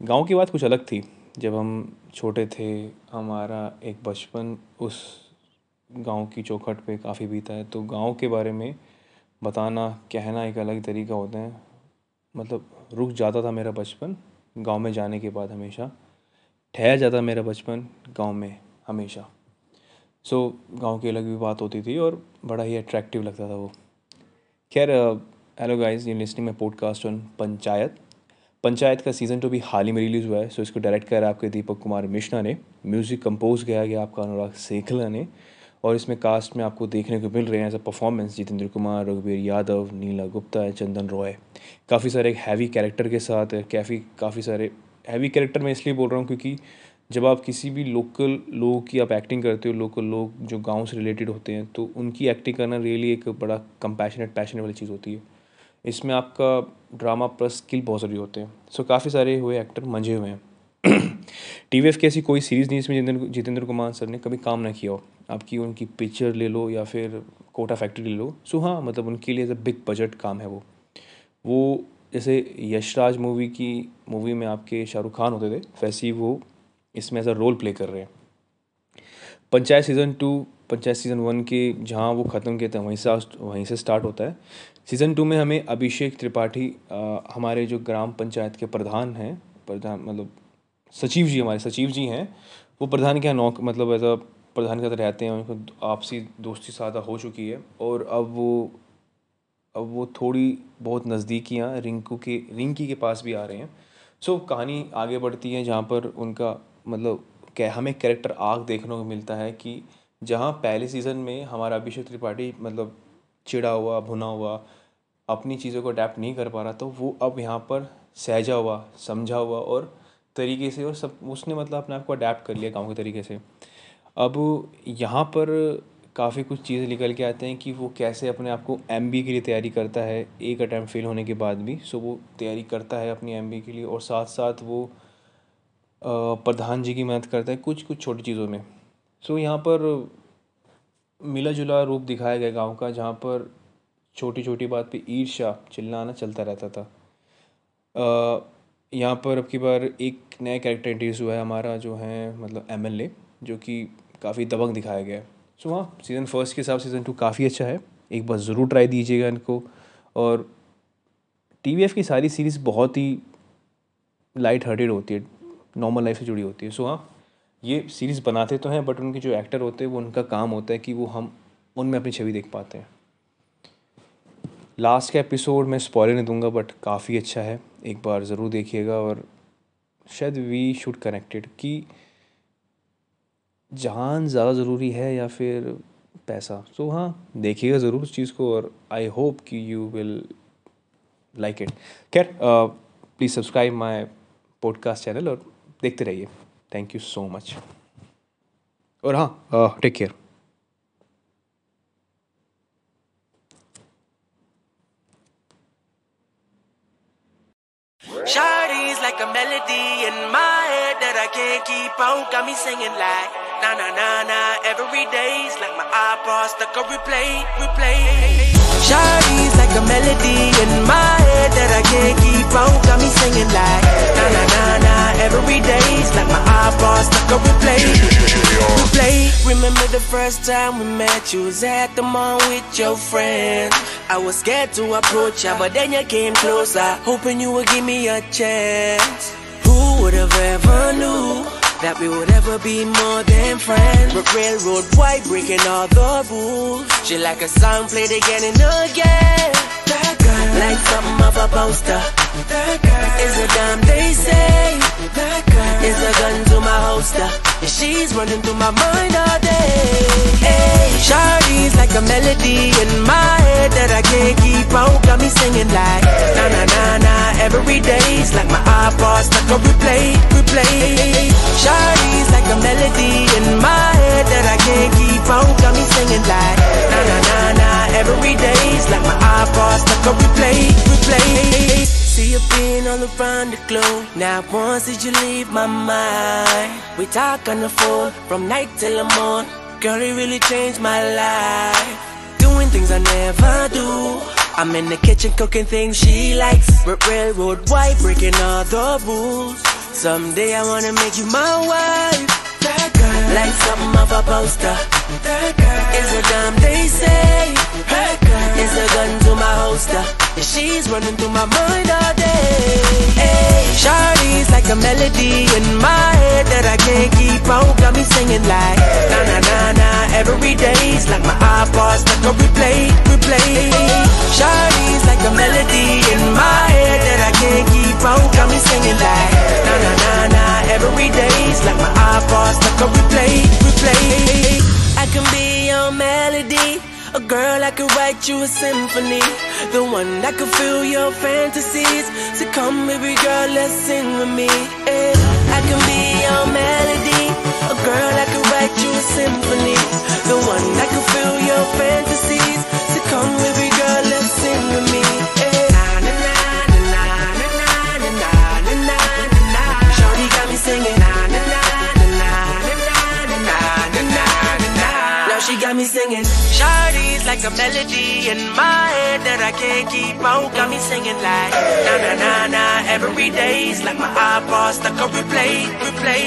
गाँव की बात कुछ अलग थी। जब हम छोटे थे, हमारा एक बचपन उस गाँव की चौखट पे काफ़ी बीता है। तो गाँव के बारे में बताना, कहना एक अलग तरीका होता है। मतलब रुक जाता था मेरा बचपन, गाँव में जाने के बाद हमेशा। ठहर जाता मेरा बचपन, गाँव में हमेशा। सो गाँव की अलग भी बात होती थी और बड़ा ही अट्रैक्टिव लगता था वो। खैर हेलो गाइस ये लिस्टिंग में पॉडकास्ट ऑन पंचायत पंचायत का सीज़न टू भी हाल ही में रिलीज़ हुआ है सो इसको डायरेक्ट करा आपके दीपक कुमार मिश्रा ने म्यूज़िक कंपोज किया गया आपका अनुराग सेखला ने, और इसमें कास्ट में आपको देखने को मिल रहे हैं as a performance Jitendra Kumar, रघुवीर यादव, नीला गुप्ता चंदन रॉय। काफ़ी सारे एक हैवी कैरेक्टर के साथ, काफ़ी काफ़ी सारे हैवी कैरेक्टर मैं इसलिए बोल रहा हूँ क्योंकि जब आप किसी भी लोकल लोगों की आप एक्टिंग करते हो लोकल लोग जो गाँव से रिलेटेड होते हैं तो उनकी एक्टिंग करना रियली एक बड़ा कंपैशनेट पैशन वाली चीज़ होती है। इसमें आपका ड्रामा प्लस स्किल बहुत ज़रूरी होते हैं। सो so, काफ़ी सारे हुए एक्टर मंझे हुए हैं। टी वी एफ़ की ऐसी कोई सीरीज़ नहीं इसमें जितेंद्र जितेंद्र कुमार सर ने कभी काम ना किया हो। आपकी उनकी पिक्चर ले लो या फिर कोटा फैक्ट्री ले लो। सो so, हाँ मतलब उनके लिए एज अ बिग बजट काम है वो। वो जैसे यशराज मूवी की मूवी में आपके शाहरुख खान होते थे वैसे ही वो इसमें एज अ रोल प्ले कर रहे हैं। Panchayat season two Panchayat season one के जहाँ वो ख़त्म किए थे वहीं से वहीं से स्टार्ट होता है। सीज़न टू में हमें अभिषेक त्रिपाठी हमारे जो ग्राम पंचायत के प्रधान हैं प्रधान मतलब सचिव जी हमारे सचिव जी हैं वो प्रधान के यहाँ नौक मतलब एज अ प्रधान के रहते हैं उनको आपसी दोस्ती सादा हो चुकी है। और अब वो अब वो थोड़ी बहुत नज़दीकियाँ रिंकू के रिंकी के पास भी आ रहे हैं। सो so, कहानी आगे बढ़ती है जहाँ पर उनका मतलब हमें कैरेक्टर आग देखने को मिलता है कि जहाँ पहले सीज़न में हमारा अभिषेक त्रिपाठी मतलब चिड़ा हुआ, भुना हुआ, अपनी चीज़ों को अडेप्ट नहीं कर पा रहा तो वो अब यहाँ पर सहजा हुआ, समझा हुआ और तरीके से और सब, उसने मतलब अपने आप को अडेप्ट कर लिया गाँव के तरीके से। अब यहाँ पर काफ़ी कुछ चीज़ें निकल के आते हैं कि वो कैसे अपने आप को एम के लिए तैयारी करता है, एक अटैम्प्ट फेल होने के बाद भी सो वो तैयारी करता है अपनी एम के लिए और साथ साथ वो प्रधान जी की मदद करता है कुछ कुछ छोटी चीज़ों में। सो यहाँ पर मिला जुला रूप दिखाया गया गाँव का, जहाँ पर छोटी छोटी बात पे ईर्ष्या चिल्लाना चलता रहता था। यहाँ पर अब की बार एक नया कैरेक्टर इंट्रोड्यूस हुआ है हमारा, जो है मतलब एम एल ए जो कि काफ़ी दबंग दिखाया गया है। सो हाँ सीज़न फ़र्स्ट के हिसाब सीज़न टू काफ़ी अच्छा है। एक बार ज़रूर ट्राई दीजिएगा इनको। और टीवीएफ की सारी सीरीज़ बहुत ही लाइट हार्टेड होती है नॉर्मल लाइफ से जुड़ी होती है। सो हाँ ये सीरीज़ बनाते तो हैं बट उनके जो एक्टर होते हैं, वो उनका काम होता है कि वो हम उनमें अपनी छवि देख पाते हैं। लास्ट का एपिसोड मैं स्पॉइलर नहीं दूँगा बट काफ़ी अच्छा है। एक बार ज़रूर देखिएगा और शायद वी शुड कनेक्टेड कि जान ज़्यादा ज़रूरी है या फिर पैसा। तो हाँ देखिएगा ज़रूर उस चीज़ को और आई होप कि यू विल लाइक इट खैर please subscribe my podcast channel और देखते रहिए। थैंक यू सो मच और हाँ take care Shawty's like a melody in my head that I can't keep out. Got me singing like na na na na every day's like my iPod stuck on replay, replay. Shawty's like a melody in my head that I can't keep out. Got me singing like na na na na every day's like my iPod stuck on replay. Replay. Remember the first time we met? You was at the mall with your friends. I was scared to approach ya, but then you came closer, hoping you would give me a chance. Who would have ever knew? that we would ever be more than friends. But railroad white breaking all the rules. She like a song played again and again. That girl, like something of a poster. That girl is a damn they say. My. And she's running through my mind all day. Hey, Shawty's like a melody in my head that I can't keep out. Got me singing like na na na na every day's like my iPod stuck on replay, replay. Shawty's like a melody in my head that I can't keep out. Got me singing like na na na na every day's like my iPod stuck on replay, replay. See you being all around the globe. Now once did you leave my mind? We talk on the phone from night till the morning. Girl, it really changed my life. Doing things I never do. I'm in the kitchen cooking things she likes. Railroad white, breaking all the rules. Someday I wanna make you my wife. That girl, like something off a poster. That girl is a dime they say. That girl is a gun to my holster. And she's running through my mind all day. Hey, Shawty's like a melody in my head that I can't keep on. Got me singing like na na na na every day's like my iPod stuck on replay, replay. Shawty's like a melody in my head that I can't keep A girl I could write you a symphony. The one that could fill your fantasies. So come baby girl, let's sing with me. Yeah. I can be your melody. A girl I could write you a symphony. The one that could fill your fantasies she got me singing. Shawty's like a melody in my head that I can't keep out. Got me singing like na na na na every day's like my iPod stuck on replay, replay.